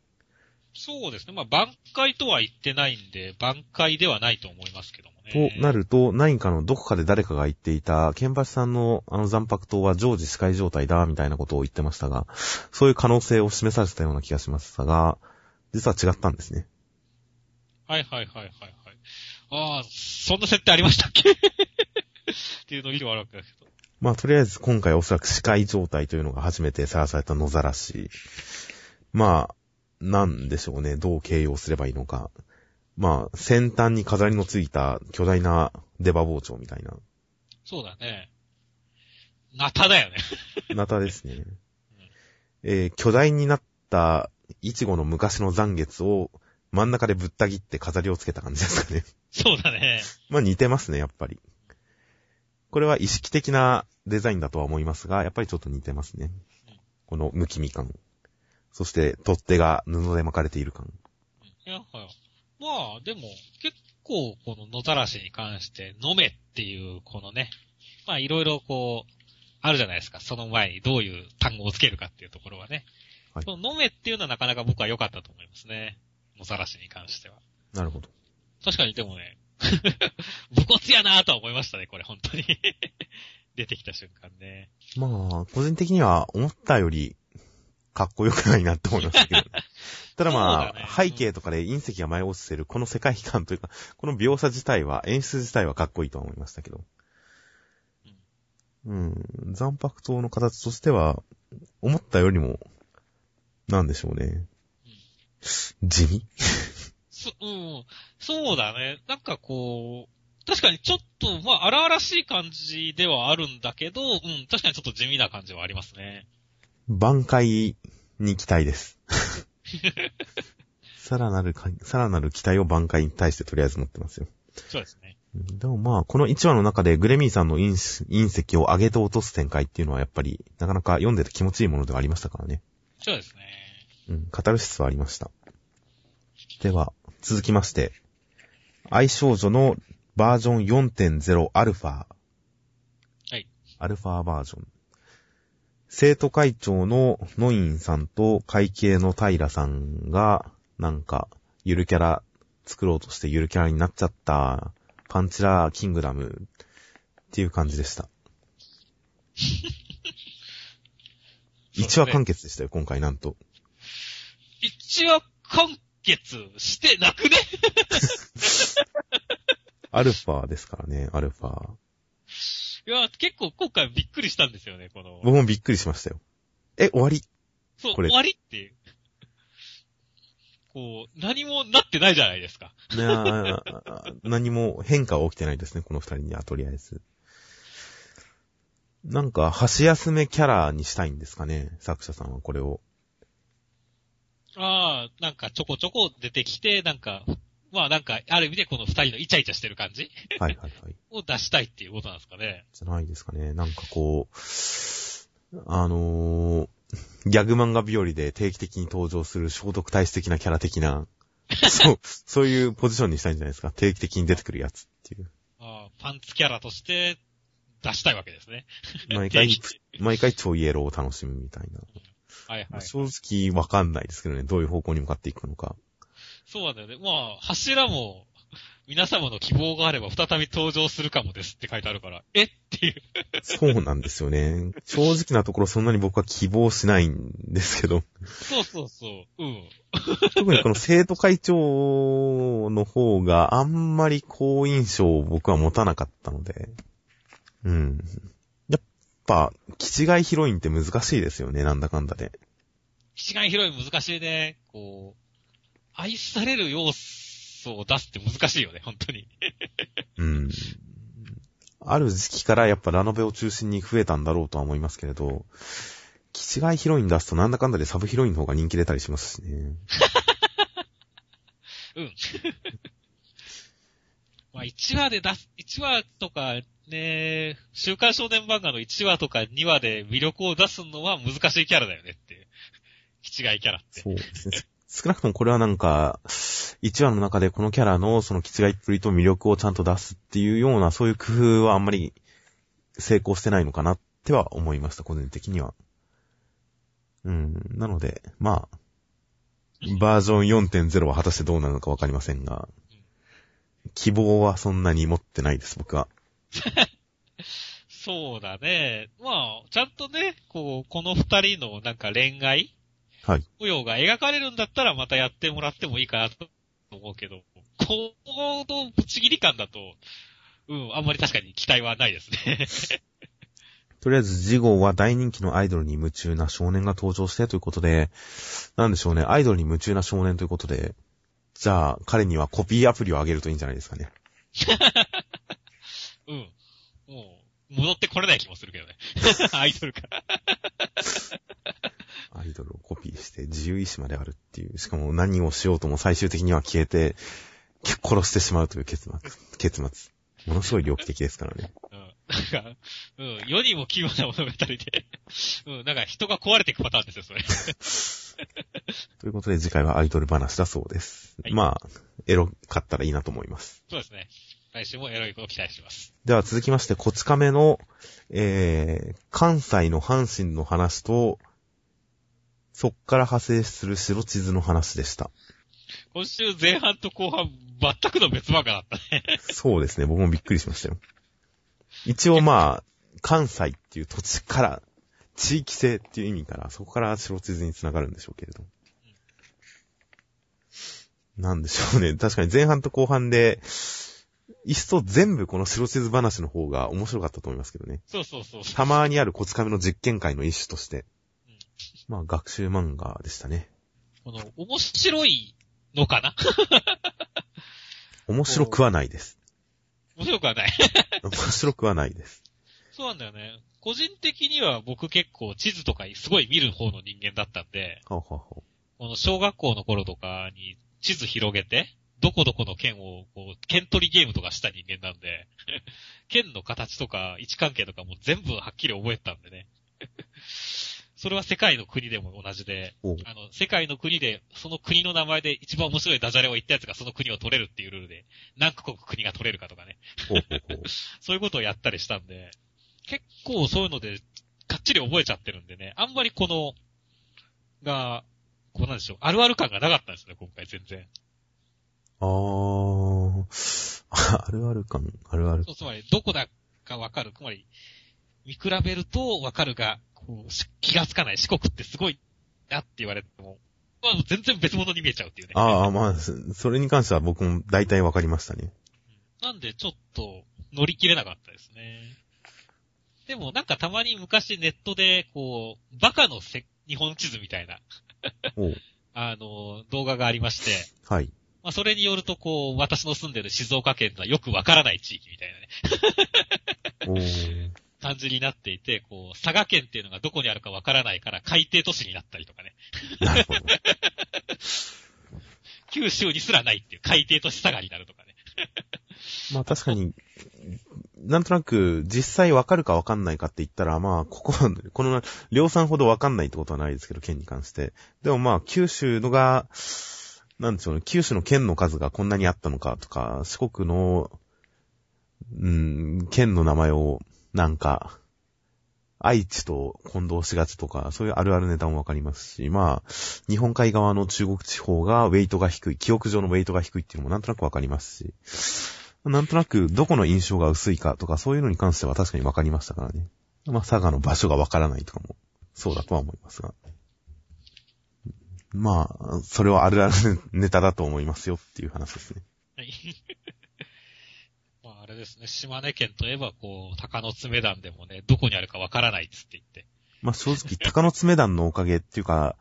そうですね。まあ、挽回とは言ってないんで、挽回ではないと思いますけどもとね。なると、何かのどこかで誰かが言っていた、ケンバシさんのあの残白刀は常時視界状態だ、みたいなことを言ってましたが、そういう可能性を示されてたような気がしましたが、実は違ったんですね。はいはいはいはいはい。ああ、そんな設定ありましたっけ？<laughs> っていうのを見てもらうわけですけど。まあ、とりあえず今回おそらく視界状態というのが初めてさらされた野ざらし。まあ、なんでしょうね。どう形容すればいいのか。まあ、先端に飾りのついた巨大な出刃包丁みたいな。そうだね。ナタだよね。<laughs> ナタですね。えー巨大になったイチゴの昔の残月を真ん中でぶった切って飾りをつけた感じですかね。そうだね。<laughs> まあ似てますね、やっぱり。これは意識的なデザインだとは思いますが、やっぱりちょっと似てますねうん。このむきみ感。そして、取っ手が布で巻かれている感。いや、はい。まあ、でも、結構、この野ざらしに関して、飲めっていう、このね、まあ、いろいろこう、あるじゃないですか。その前にどういう単語をつけるかっていうところはね。はいその飲めっていうのはなかなか僕は良かったと思いますね。野ざらしに関しては。なるほど。確かにでもね、<laughs> 武骨やなぁとは思いましたね、これ、本当に。<laughs> 出てきた瞬間ね。まあ、個人的には思ったより、かっこよくないなって思いましたけど。<laughs> ただまあ、ね背景とかで隕石が舞い落ちてるこの世界観というか、この描写自体は、演出自体はかっこいいとは思いましたけど。うん。残白刀の形としては、思ったよりも、なんでしょうね。地味？そ、うん。そうだね。なんかこう、確かにちょっと、まあ、荒々しい感じではあるんだけど、うん、確かにちょっと地味な感じはありますね。挽回に期待です。<laughs> さらなるか、さらなる期待を挽回に対してとりあえず持ってますよ。そうですね。うんでもまあ、この1話の中でグレミーさんの隕隕石を上げて落とす展開っていうのはやっぱり、なかなか読んでて気持ちいいものではありましたからね。そうですね。うん、カタルシスはありました。では、続きまして、愛少女のバージョン4.0アルファ。はい。アルファバージョン。生徒会長のノインさんと会計の平さんが、なんか、ゆるキャラ作ろうとしてゆるキャラになっちゃった、パンチラーキングダムっていう感じでした。1話完結でしたよ、今回なんと。一話完結してなくね？<laughs> アルファですからね、アルファ。いや、結構今回びっくりしたんですよね、この。僕もびっくりしましたよ。え、終わり？そう、これ終わりっていう。こう、何もなってないじゃないですか。な何も変化は起きてないですね、この二人には、とりあえず。なんか、箸休めキャラにしたいんですかね、作者さんはこれを。ああ、なんかちょこちょこ出てきて、なんか、まあなんか、ある意味でこの二人のイチャイチャしてる感じはいはいはい。を出したいっていうことなんですかね。じゃないですかね。なんかこう、あのー、ギャグ漫画日和で定期的に登場する聖徳太子的なキャラ的な、<laughs> そう、そういうポジションにしたいんじゃないですか。定期的に出てくるやつっていう。ああパンツキャラとして出したいわけですね。毎回 <laughs> 毎回超イエローを楽しむみたいな。はいはい。正直わかんないですけどね、どういう方向に向かっていくのか。そうなんだよね。まあ、柱も、<laughs> 皆様の希望があれば再び登場するかもですって書いてあるから、え？っていう。そうなんですよね。正直なところそんなに僕は希望しないんですけど、そうそうそう。うん。特にこの生徒会長の方があんまり好印象を僕は持たなかったので、うん。やっぱ、気違いヒロインって難しいですよね、なんだかんだで。一概広い難しいね。こう、愛される要素を出すって難しいよね、本当に。うん。ある時期からやっぱラノベを中心に増えたんだろうとは思いますけれど、気違いヒロイン出すとなんだかんだでサブヒロインの方が人気出たりしますしね。<laughs> うん。<laughs> まあ、1話で出す、1話とか、ね、週刊少年漫画の1話とか2話で魅力を出すのは難しいキャラだよねっていう。<laughs> 気違いキャラって。そうですね。少なくともこれはなんか、1話の中でこのキャラのその気違いっぷりと魅力をちゃんと出すっていうような、そういう工夫はあんまり成功してないのかなっては思いました、個人的には。うん。なので、まあ、バージョン4.0は果たしてどうなるのかわかりませんが、希望はそんなに持ってないです、僕は。<laughs> そうだね。まあ、ちゃんとね、こう、この二人のなんか恋愛はい。模様が描かれるんだったらまたやってもらってもいいかなと思うけど、このぶち切り感だと、うん、あんまり確かに期待はないですね。<laughs> とりあえず、次号は大人気のアイドルに夢中な少年が登場してということで、なんでしょうね、アイドルに夢中な少年ということで、じゃあ、彼にはコピーアプリをあげるといいんじゃないですかね。<laughs> うん。もう、戻ってこれない気もするけどね。<laughs> アイドルから。<laughs> アイドルをコピーして自由意志まであるっていう、しかも何をしようとも最終的には消えて、殺してしまうという結末。結末。ものすごい猟奇的ですからね。うん。なんか、うん、世にも奇妙な物語で、うん、なんか人が壊れていくパターンですよ、それ。<laughs> ということで次回はアイドル話だそうです。はいまあ、エロかったらいいなと思います。そうですね。来週もエロい子を期待します。では続きまして、こち亀の、えー、関西の阪神の話と、そっから派生する白地図の話でした。今週前半と後半、全くの別漫画だったね。そうですね、僕もびっくりしましたよ。一応まあ、関西っていう土地から、地域性っていう意味から、そこから白地図につながるんでしょうけれど。なんでしょうね。確かに前半と後半で、いっそ全部この白地図話の方が面白かったと思いますけどね。そうそうそうそう。たまにあるこち亀の実験会の一種としてうん。まあ、学習漫画でしたね。この、面白いのかな？<laughs> 面白くはないです。面白くはない。<laughs> 面白くはないです。そうなんだよね。個人的には僕結構地図とかすごい見る方の人間だったんで、はあはあはあこの小学校の頃とかに地図広げて、どこどこの県を、こう、県取りゲームとかした人間なんで、<laughs> 県の形とか位置関係とかも全部はっきり覚えてたんでね。それは世界の国でも同じで、あの、世界の国で、その国の名前で一番面白いダジャレを言ったやつがその国を取れるっていうルールで、何カ国国が取れるかとかね。ほうほうほう。<laughs> そういうことをやったりしたんで、結構そういうので、かっちり覚えちゃってるんでね、あんまりこの、が、こうなんでしょう、あるある感がなかったんですね、今回全然。あー、<laughs> あるある感、あるあるそう、つまり、どこだかわかる。つまり、見比べるとわかるが、こう、し気がつかない。四国ってすごいなって言われても、まあ、全然別物に見えちゃうっていうね。ああ、まあ、そそれに関しては僕も大体わかりましたね。なんで、ちょっと、乗り切れなかったですね。でも、なんかたまに昔ネットで、こう、バカのせ日本地図みたいな、<laughs> あの、動画がありまして、はい。まあ、それによると、こう、私の住んでる静岡県のはよくわからない地域みたいなね、おー。感じになっていて、こう、佐賀県っていうのがどこにあるかわからないから海底都市になったりとかね、なるほど。<laughs> 九州にすらないっていう海底都市佐賀になるとかね。<laughs> まあ確かに、なんとなく実際わかるかわかんないかって言ったら、まあここは、この量産ほどわかんないってことはないですけど、県に関して。でもまあ九州のが、なんでしょうね、九州の県の数がこんなにあったのかとか、四国の、うん、県の名前をなんか、愛知と混同しがちとか、そういうあるあるネタもわかりますし、まあ、日本海側の中国地方がウェイトが低い、記憶上のウェイトが低いっていうのもなんとなくわかりますし、なんとなくどこの印象が薄いかとかそういうのに関しては確かにわかりましたからね。まあ、佐賀の場所がわからないとかも、そうだとは思いますが。まあ、それはあるあるネタだと思いますよっていう話ですね。はい。<laughs> まあ、あれですね、島根県といえば、こう、鷹の爪団でもね、どこにあるかわからないっつって言って。まあ正直、鷹の爪団のおかげっていうか、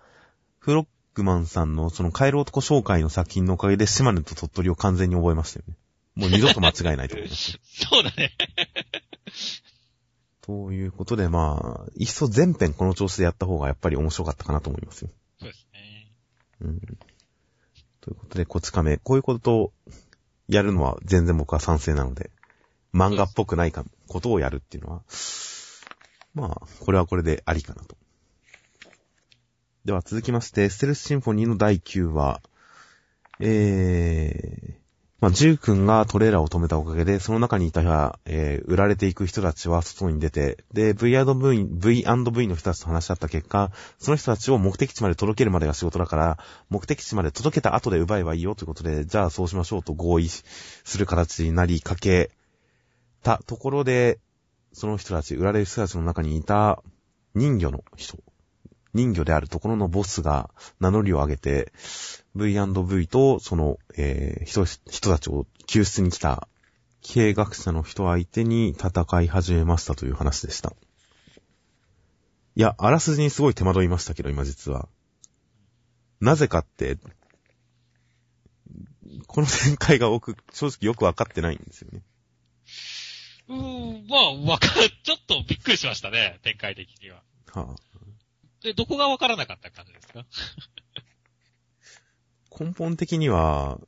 フロックマンさんのその帰る男紹介の作品のおかげで島根と鳥取を完全に覚えましたよね。もう二度と間違いないと思います。<laughs> そうだね。<laughs> ということで、まあ、いっそ全編この調子でやった方がやっぱり面白かったかなと思いますよ。ということで、こち亀、こういうことをやるのは全然僕は賛成なので、漫画っぽくないか、ことをやるっていうのは、まあ、これはこれでありかなと。では続きまして、ステルスシンフォニーの第9話、えー、まあ、ジュー君がトレーラーを止めたおかげで、その中にいた、えー、売られていく人たちは外に出て、で、V&V、V&V の人たちと話し合った結果、その人たちを目的地まで届けるまでが仕事だから、目的地まで届けた後で奪えばいいよということで、じゃあそうしましょうと合意する形になりかけたところで、その人たち、売られる人たちの中にいた人魚の人、人魚であるところのボスが名乗りを上げて、V&V とその、えー人、人たちを救出に来た経営学者の人相手に戦い始めましたという話でした。いや、あらすじにすごい手間取りましたけど、今実は。なぜかって、この展開が僕、正直よくわかってないんですよね。うーん、まあ、わか、ちょっとびっくりしましたね、展開的には。はあ、で、どこがわからなかった感じですか？根本的には、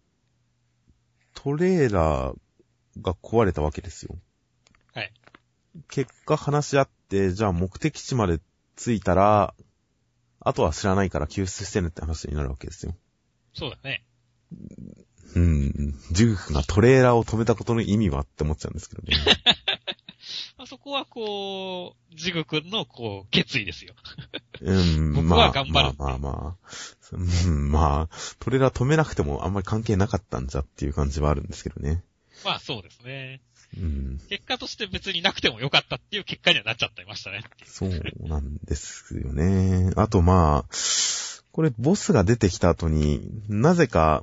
トレーラーが壊れたわけですよ。はい。結果話し合って、じゃあ目的地まで着いたら、あとは知らないから救出してねって話になるわけですよ。そうだね。うん。ジュークがトレーラーを止めたことの意味はって思っちゃうんですけどね。<laughs> まあ、そこはこう、ジグ君のこう、決意ですよ。うん、僕まあ、は頑張るまあまあまあ、うん、まあ、トレーラー止めなくてもあんまり関係なかったんじゃっていう感じはあるんですけどね。まあそうですね。うん。結果として別になくてもよかったっていう結果にはなっちゃってましたね。そうなんですよね。あとまあ、これボスが出てきた後に、なぜか、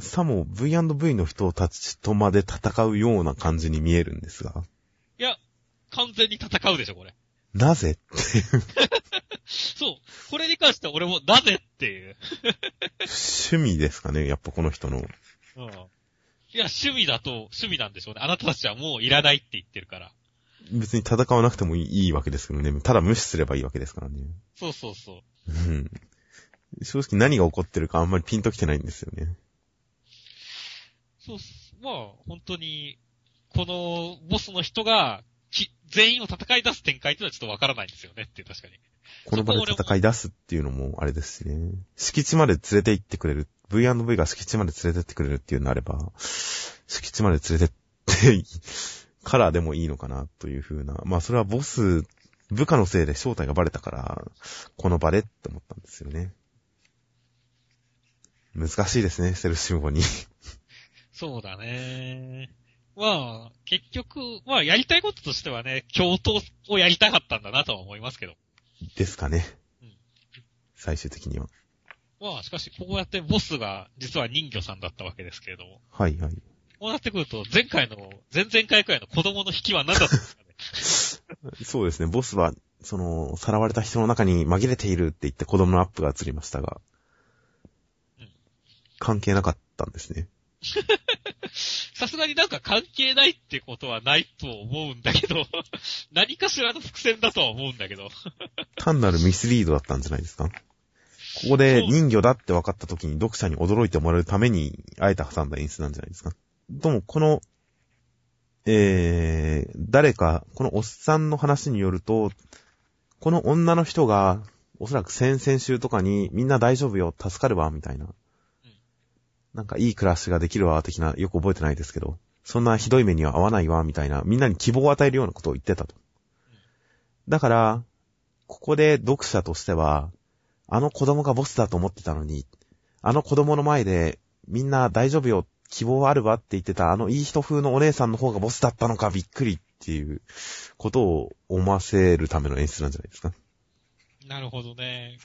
さも V&V の人たちとまで戦うような感じに見えるんですが、完全に戦うでしょ、これ。なぜっていうそう。これに関しては俺もなぜっていう。趣味ですかね、やっぱこの人の。うん。いや、趣味だと趣味なんでしょうね。あなたたちはもういらないって言ってるから。別に戦わなくてもいいいいわけですけどね。ただ無視すればいいわけですからね。そうそうそう。うん。正直何が起こってるかあんまりピンときてないんですよね。そうっす。まあ、本当に、このボスの人が、き全員を戦い出す展開っていうのはちょっとわからないんですよねって確かに。この場で戦い出すっていうのもあれですしね。敷地まで連れて行ってくれる。V&V が敷地まで連れてってくれるっていうのであれば、敷地まで連れてってからでもいいのかなという風な。まあそれはボス、部下のせいで正体がバレたから、この場でって思ったんですよね。難しいですね、セルフシンフォニー。そうだね。まあ、結局、まあ、やりたいこととしてはね、共闘をやりたかったんだなとは思いますけど。ですかね。うん最終的には。まあ、しかし、こうやってボスが実は人魚さんだったわけですけれども。はいはい。こうなってくると、前回の、前々回くらいの子供の引きは何だったんですかね？<laughs> そうですね。ボスは、その、さらわれた人の中に紛れているって言って子供のアップが映りましたがうん、関係なかったんですね。<laughs> さすがになんか関係ないってことはないと思うんだけど、<laughs> 何かしらの伏線だとは思うんだけど。<laughs> 単なるミスリードだったんじゃないですか？ここで人魚だって分かった時に読者に驚いてもらうために、あえて挟んだ演出なんじゃないですか？とも、この、えー、誰か、このおっさんの話によると、この女の人が、おそらく先々週とかに、みんな大丈夫よ、助かるわ、みたいな。なんかいい暮らしができるわ、的な、よく覚えてないですけど、そんなひどい目には合わないわ、みたいな、みんなに希望を与えるようなことを言ってたと。だから、ここで読者としては、あの子供がボスだと思ってたのに、あの子供の前で、みんな大丈夫よ、希望あるわって言ってた、あのいい人風のお姉さんの方がボスだったのかびっくりっていうことを思わせるための演出なんじゃないですか。なるほどね。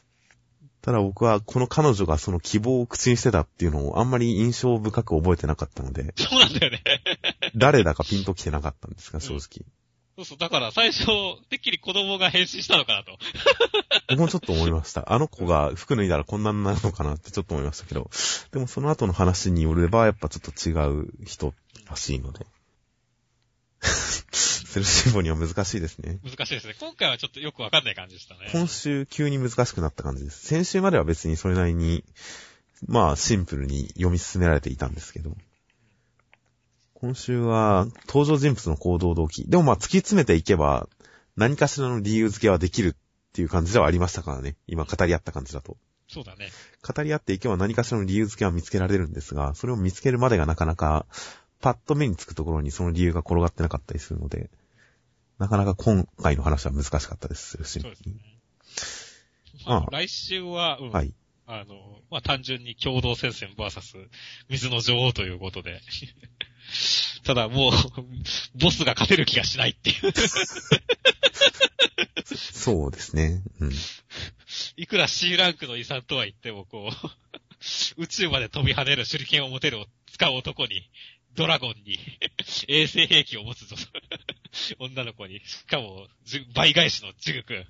ただ僕はこの彼女がその希望を口にしてたっていうのをあんまり印象深く覚えてなかったので、そうなんだよね。誰だかピンと来てなかったんですが、正直。そうそう。だから最初、てっきり子供が変身したのかなと。僕 <laughs> もちょっと思いました。あの子が服脱いだらこんなになるのかなってちょっと思いましたけど、でもその後の話によればやっぱちょっと違う人らしいので。セルシンボには難しいですね。難しいですね。今回はちょっとよくわかんない感じでしたね。今週急に難しくなった感じです。先週までは別にそれなりに、まあシンプルに読み進められていたんですけど。今週は登場人物の行動動機。でもまあ突き詰めていけば何かしらの理由付けはできるっていう感じではありましたからね。今語り合った感じだと。そうだね。語り合っていけば何かしらの理由付けは見つけられるんですが、それを見つけるまでがなかなか、パッと目につくところにその理由が転がってなかったりするので、なかなか今回の話は難しかったです。そうですねに。。まあああ来週は、うん。はい。あの、まあ、単純に共同戦線 VS 水の女王ということで。<laughs> ただもう、<laughs> ボスが勝てる気がしないっていう。そうですね。うん。いくら C ランクの遺産とは言っても、こう、<laughs> 宇宙まで飛び跳ねる手裏剣を持てる、使う男に、ドラゴンに、衛星兵器を持つぞ <laughs> 女の子に、しかも、倍返しのジグ君、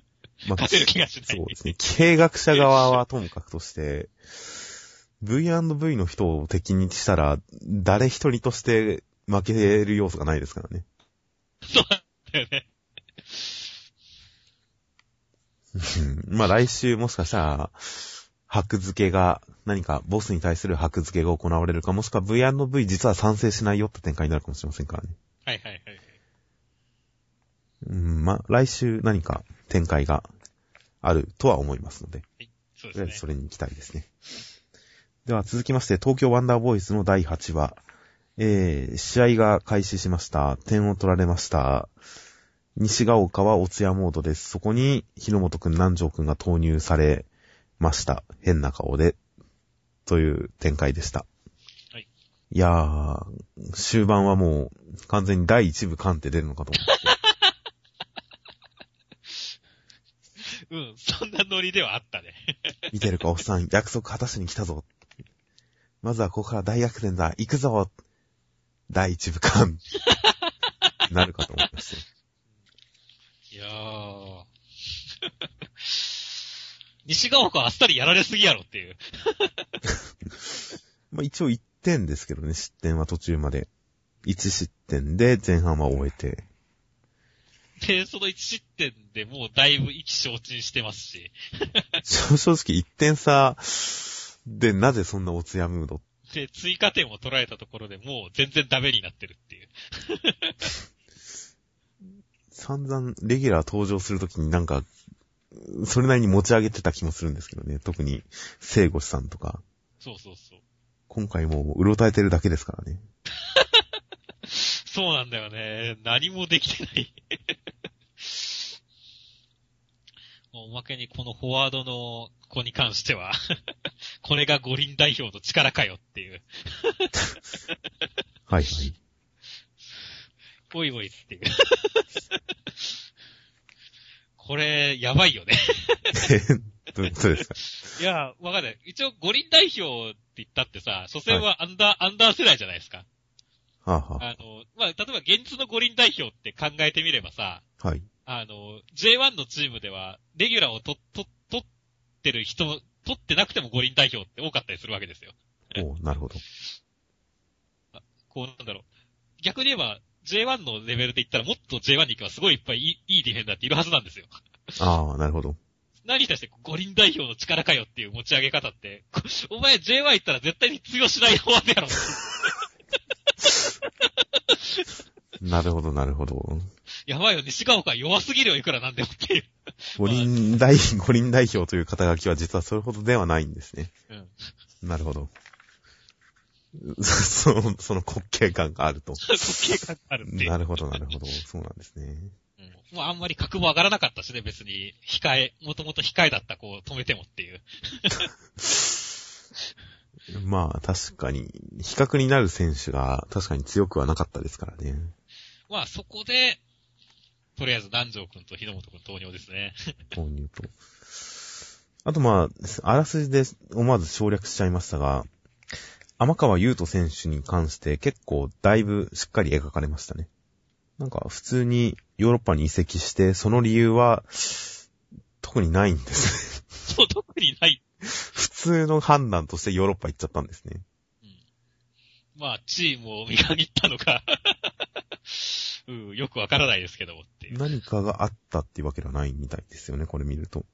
ま勝てる気がしない。そうですね。経営学者側はともかくとして、V&V の人を敵にしたら、誰一人として負ける要素がないですからね。そうだよね。う <laughs> んまあ来週もしかしたら、箔付けが、何かボスに対する箔付けが行われるか、もしくは V&V 実は賛成しないよって展開になるかもしれませんからね。はいはいはい。うん、まあ来週何か展開があるとは思いますので、そうとりあえずですね。それに行きたいですね。では続きまして、東京ワンダーボーイズの第8話。えー、試合が開始しました。点を取られました。西ヶ丘はおつやモードです。そこに、日野本くん、南條くんが投入されました。変な顔で。という展開でした。はい。いやー、終盤はもう、完全に第1部完って出るのかと思って。うん、そんなノリではあったね。<laughs> 見てるか、おっさん、約束果たしに来たぞ。まずはここから大逆転だ。行くぞ。第一部間。なるかと思いましたよ。いやー。西ヶ丘あっさりやられすぎやろっていう。<laughs> まあ一応1点ですけどね、失点は途中まで。1失点で前半は終えて。で、その1失点でもうだいぶ意気消沈してますし。<laughs> 正直1点差でなぜそんなおつやムードで、追加点を取られたところでもう全然ダメになってるっていう。散々レギュラー登場するときになんか、それなりに持ち上げてた気もするんですけどね。特に、聖子さんとか。そうそうそう。今回もう、うろたえてるだけですからね。<laughs> そうなんだよね。何もできてない。<laughs> おまけにこのフォワードの子に関しては、<laughs> これが五輪代表の力かよっていう、はいはい。<laughs> おいおいっていう。これ、やばいよね。どうですか？いや、わかんない。一応五輪代表って言ったってさ、所詮はアンダー、アンダー世代じゃないですか。はあ、はあの、まあ、例えば現実の五輪代表って考えてみればさ、あ、はい。あの、J1 のチームでは、レギュラーをと、と、取ってる人、取ってなくても五輪代表って多かったりするわけですよ。おうなるほど。こう、なんだろう。逆に言えば、J1 のレベルで言ったらもっと J1 に行けばすごいいっぱいいいいいディフェンダーっているはずなんですよ。ああ、なるほど。何に対して五輪代表の力かよっていう持ち上げ方って、こお前 J1 行ったら絶対に通用しないフォワードやろ。<laughs> なるほど、なるほど。やばいよ、西ヶ丘弱すぎるよ、いくらなんでもっていう。<laughs> 五輪代、五輪代表という肩書きは実はそれほどではないんですね。うん。なるほど。<laughs> その、その滑稽感があると。滑稽感があるって。なるほど、なるほど。そうなんですね。うんもうあんまり格も上がらなかったしね、別に。控え、もともと控えだった子を止めてもっていう。まあ、確かに、比較になる選手が確かに強くはなかったですからね。まあそこで、とりあえず南條くんと日野本くん投入ですね。投入と。あとまあ、あらすじで思わず省略しちゃいましたが、天川優斗選手に関して結構だいぶしっかり描かれましたね。なんか普通にヨーロッパに移籍して、その理由は特にないんですね。<laughs> そう、特にない。普通の判断としてヨーロッパ行っちゃったんですね。うん。まあ、チームを見限ったのか。<laughs> うん、よくわからないですけどもって。何かがあったっていうわけではないみたいですよね、これ見ると。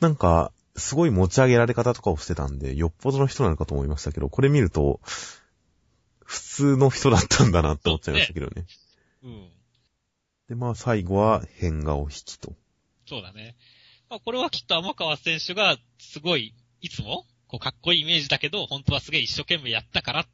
なんか、すごい持ち上げられ方とかをしてたんで、よっぽどの人なのかと思いましたけど、これ見ると、普通の人だったんだなって思っちゃいましたけどね。うん。で、まあ最後は変顔引きと。そうだね。まあ、これはきっと天川選手が、すごい、いつも、こう、かっこいいイメージだけど、本当はすげえ一生懸命やったから、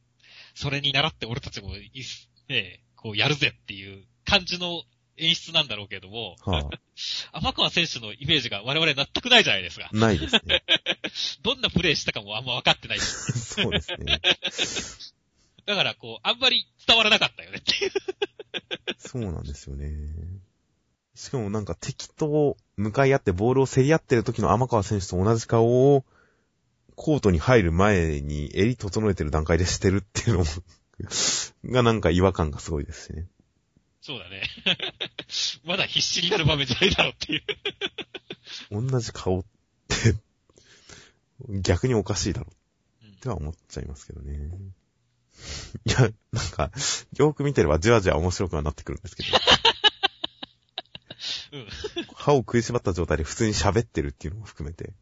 それに習って俺たちもいす、ね、こう、やるぜっていう感じの演出なんだろうけども、は <laughs> 天川選手のイメージが我々納得ないじゃないですかあ、。ないですね。<laughs> どんなプレイしたかもあんま分かってないし。そうですね。だから、こう、あんまり伝わらなかったよねっていう。そうなんですよね。しかもなんか敵と向かい合ってボールを競り合ってる時の天川選手と同じ顔をコートに入る前に襟整えてる段階でしてるっていうのも <laughs> がなんか違和感がすごいですしね。そうだね。<laughs> まだ必死になる場面じゃないだろうっていう。同じ顔って <laughs> 逆におかしいだろうんっては思っちゃいますけどね。いや、なんか、よく見てればじわじわ面白くはなってくるんですけど。うん。歯を食いしばった状態で普通に喋ってるっていうのも含めて、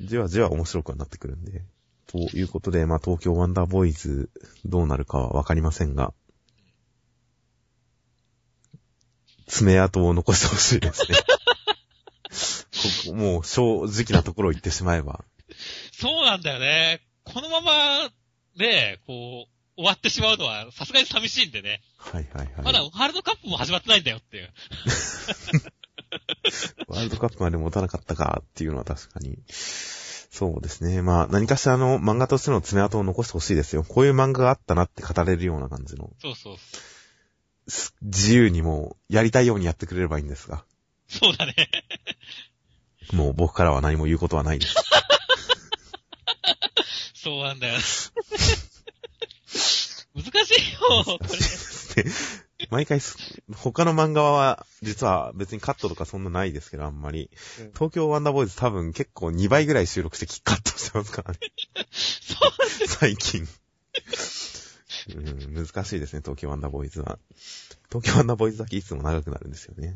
じわじわ面白くはなってくるんで。ということで、まあ、東京ワンダーボーイズどうなるかはわかりませんが、爪痕を残してほしいですね。ここもう正直なところを言ってしまえば。そうなんだよね。このまま、ね、こう、終わってしまうのは、さすがに寂しいんでね。はいはいはい。まだワールドカップも始まってないんだよっていう。<laughs> <laughs> ワールドカップまで持たなかったかっていうのは確かに。そうですね。まあ、何かしらの漫画としての爪痕を残してほしいですよ。こういう漫画があったなって語れるような感じの。そうそう。す自由にもう、やりたいようにやってくれればいいんですが。そうだね。もう僕からは何も言うことはないです。そうなんだよ。難しいよ、これ。で毎回す、他の漫画は、実は別にカットとかそんなないですけど、あんまりうん。東京ワンダーボーイズ多分結構2倍ぐらい収録してカットしてますからね。そう最近。うん、難しいですね、東京ワンダーボーイズは。東京ワンダーボーイズだけいつも長くなるんですよね。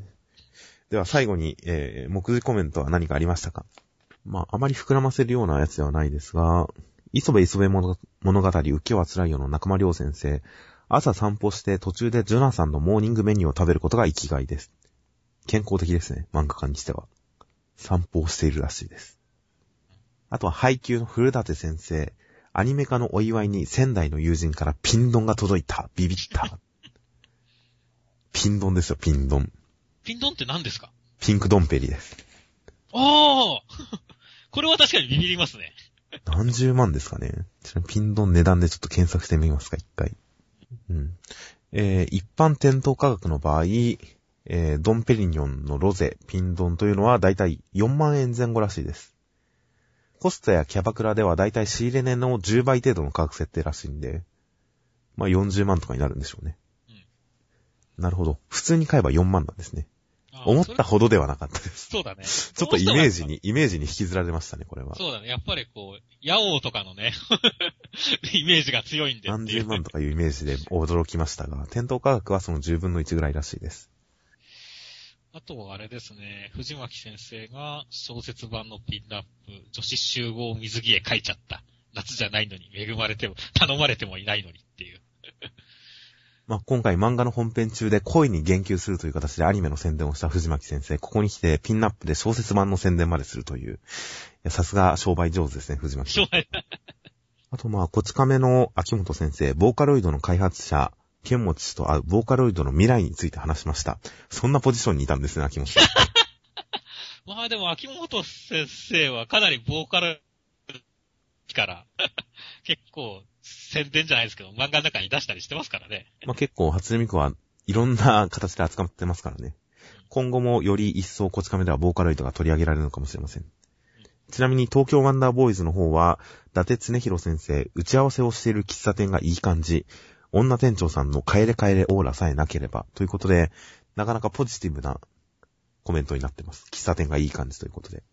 では最後に、えー、目次コメントは何かありましたか？まあ、あまり膨らませるようなやつではないですが、磯部磯部物物語浮世は辛いよの中間良先生、朝散歩して途中でジョナサンのモーニングメニューを食べることが生きがいです。健康的ですね、漫画家にしては。散歩をしているらしいです。あとは配給の古舘先生、アニメ化のお祝いに仙台の友人からピンドンが届いた。ビビった。ピンドンですよ、ピンドン。ピンドンって何ですか？ピンクドンペリです。ああ <laughs> これは確かにビビりますね。何十万ですかね。ピンドン値段でちょっと検索してみますか、一回。うん。えー、一般店頭価格の場合、えー、ドンペリニョンのロゼ、ピンドンというのはだいたい4万円前後らしいです。コストやキャバクラではだいたい仕入れ値の10倍程度の価格設定らしいんで、まあ40万とかになるんでしょうね。なるほど。普通に買えば4万なんですね。思ったほどではなかったです。そうだね。ちょっとイメージに、イメージに引きずられましたね、これは。そうだね。やっぱりこう、ヤオウとかのね、<laughs> イメージが強いんで。何十万とかいうイメージで驚きましたが、店頭価格はその10分の1ぐらいらしいです。あとはあれですね、藤巻先生が小説版のピンナップ、女子集合水着へ書いちゃった。夏じゃないのに恵まれても、頼まれてもいないのにっていう。まあ、今回漫画の本編中で恋に言及するという形でアニメの宣伝をした藤巻先生、ここに来てピンナップで小説版の宣伝までするという。いやさすが商売上手ですね、藤巻先生。あとまあ、こち亀の秋元先生、ボーカロイドの開発者、ケンモチ氏と会うボーカロイドの未来について話しました。そんなポジションにいたんですね、秋元さん。<laughs> まあでも秋元先生はかなりボーカルから、結構宣伝じゃないですけど、漫画の中に出したりしてますからね。まあ、結構、初音ミクはいろんな形で扱ってますからね。今後もより一層こち亀ではボーカロイドが取り上げられるのかもしれません。ちなみに東京ワンダーボーイズの方は、伊達常弘先生、打ち合わせをしている喫茶店がいい感じ、女店長さんの帰れ帰れオーラさえなければ、ということで、なかなかポジティブなコメントになってます。喫茶店がいい感じということで。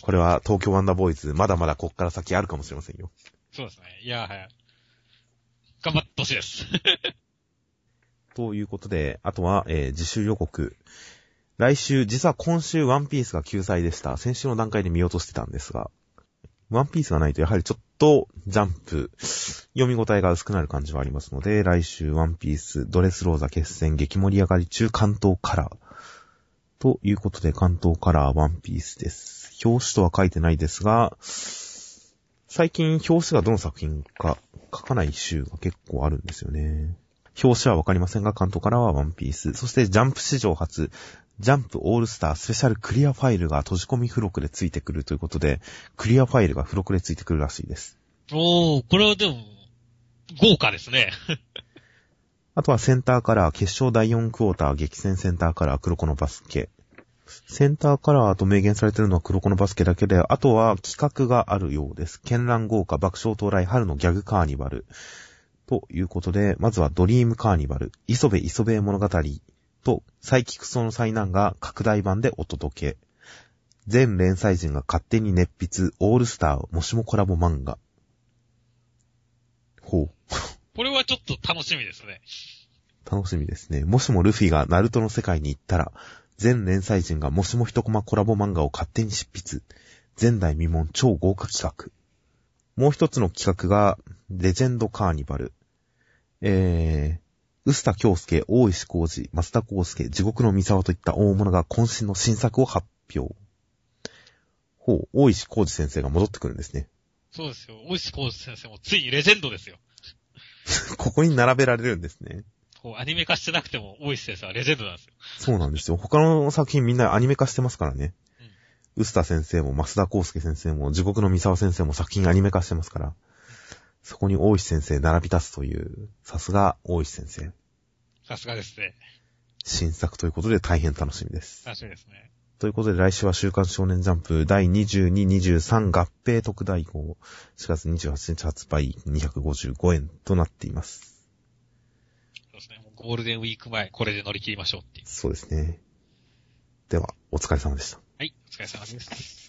これは東京ワンダーボーイズ、まだまだこっから先あるかもしれませんよ。そうですね。いや、はい。頑張ってほしいです。<laughs> ということで、あとは、えー自習予告。来週、実は今週ワンピースが救済でした。先週の段階で見落としてたんですが、ワンピースがないとやはりちょっとジャンプ、読み応えが薄くなる感じはありますので、来週ワンピース、ドレスローザ決戦激盛り上がり中関東カラー。ということで関東カラーワンピースです。表紙とは書いてないですが、最近表紙がどの作品か書かない週が結構あるんですよね。表紙はわかりませんが、関東からはワンピース。そしてジャンプ史上初、ジャンプオールスタースペシャルクリアファイルが閉じ込み付録でついてくるということで、クリアファイルが付録でついてくるらしいです。おー、これはでも、豪華ですね。<laughs> あとはセンターカラー、決勝第4クォーター、激戦センターカラー、黒子のバスケ。センターカラーと明言されているのは黒子のバスケだけで、あとは企画があるようです。絢爛豪華爆笑到来春のギャグカーニバル。ということで、まずはドリームカーニバル、磯部磯部物語と、サイキクソの災難が拡大版でお届け。全連載人が勝手に熱筆、オールスター、もしもコラボ漫画。ほう。これはちょっと楽しみですね。楽しみですね。もしもルフィがナルトの世界に行ったら、全連載人がもしも一コマコラボ漫画を勝手に執筆。前代未聞超豪華企画。もう一つの企画が、レジェンドカーニバル。えー、臼田京介、大石浩二、松田康介、地獄の三沢といった大物が渾身の新作を発表。ほう、大石浩二先生が戻ってくるんですね。そうですよ。大石浩二先生もついにレジェンドですよ。<laughs> ここに並べられるんですね。こう、アニメ化してなくても、大石先生はレジェンドなんですよ。そうなんですよ。他の作品みんなアニメ化してますからね。臼田先生も増田康介先生も地獄の三沢先生も作品アニメ化してますから。そこに大石先生並び立つという、さすが大石先生。さすがですね。新作ということで大変楽しみです。楽しみですね。ということで来週は週刊少年ジャンプ第22、23合併特大号4月28日発売255円となっています。ゴールデンウィーク前、これで乗り切りましょうっていう。そうですね。では、お疲れ様でした。はい、お疲れ様です。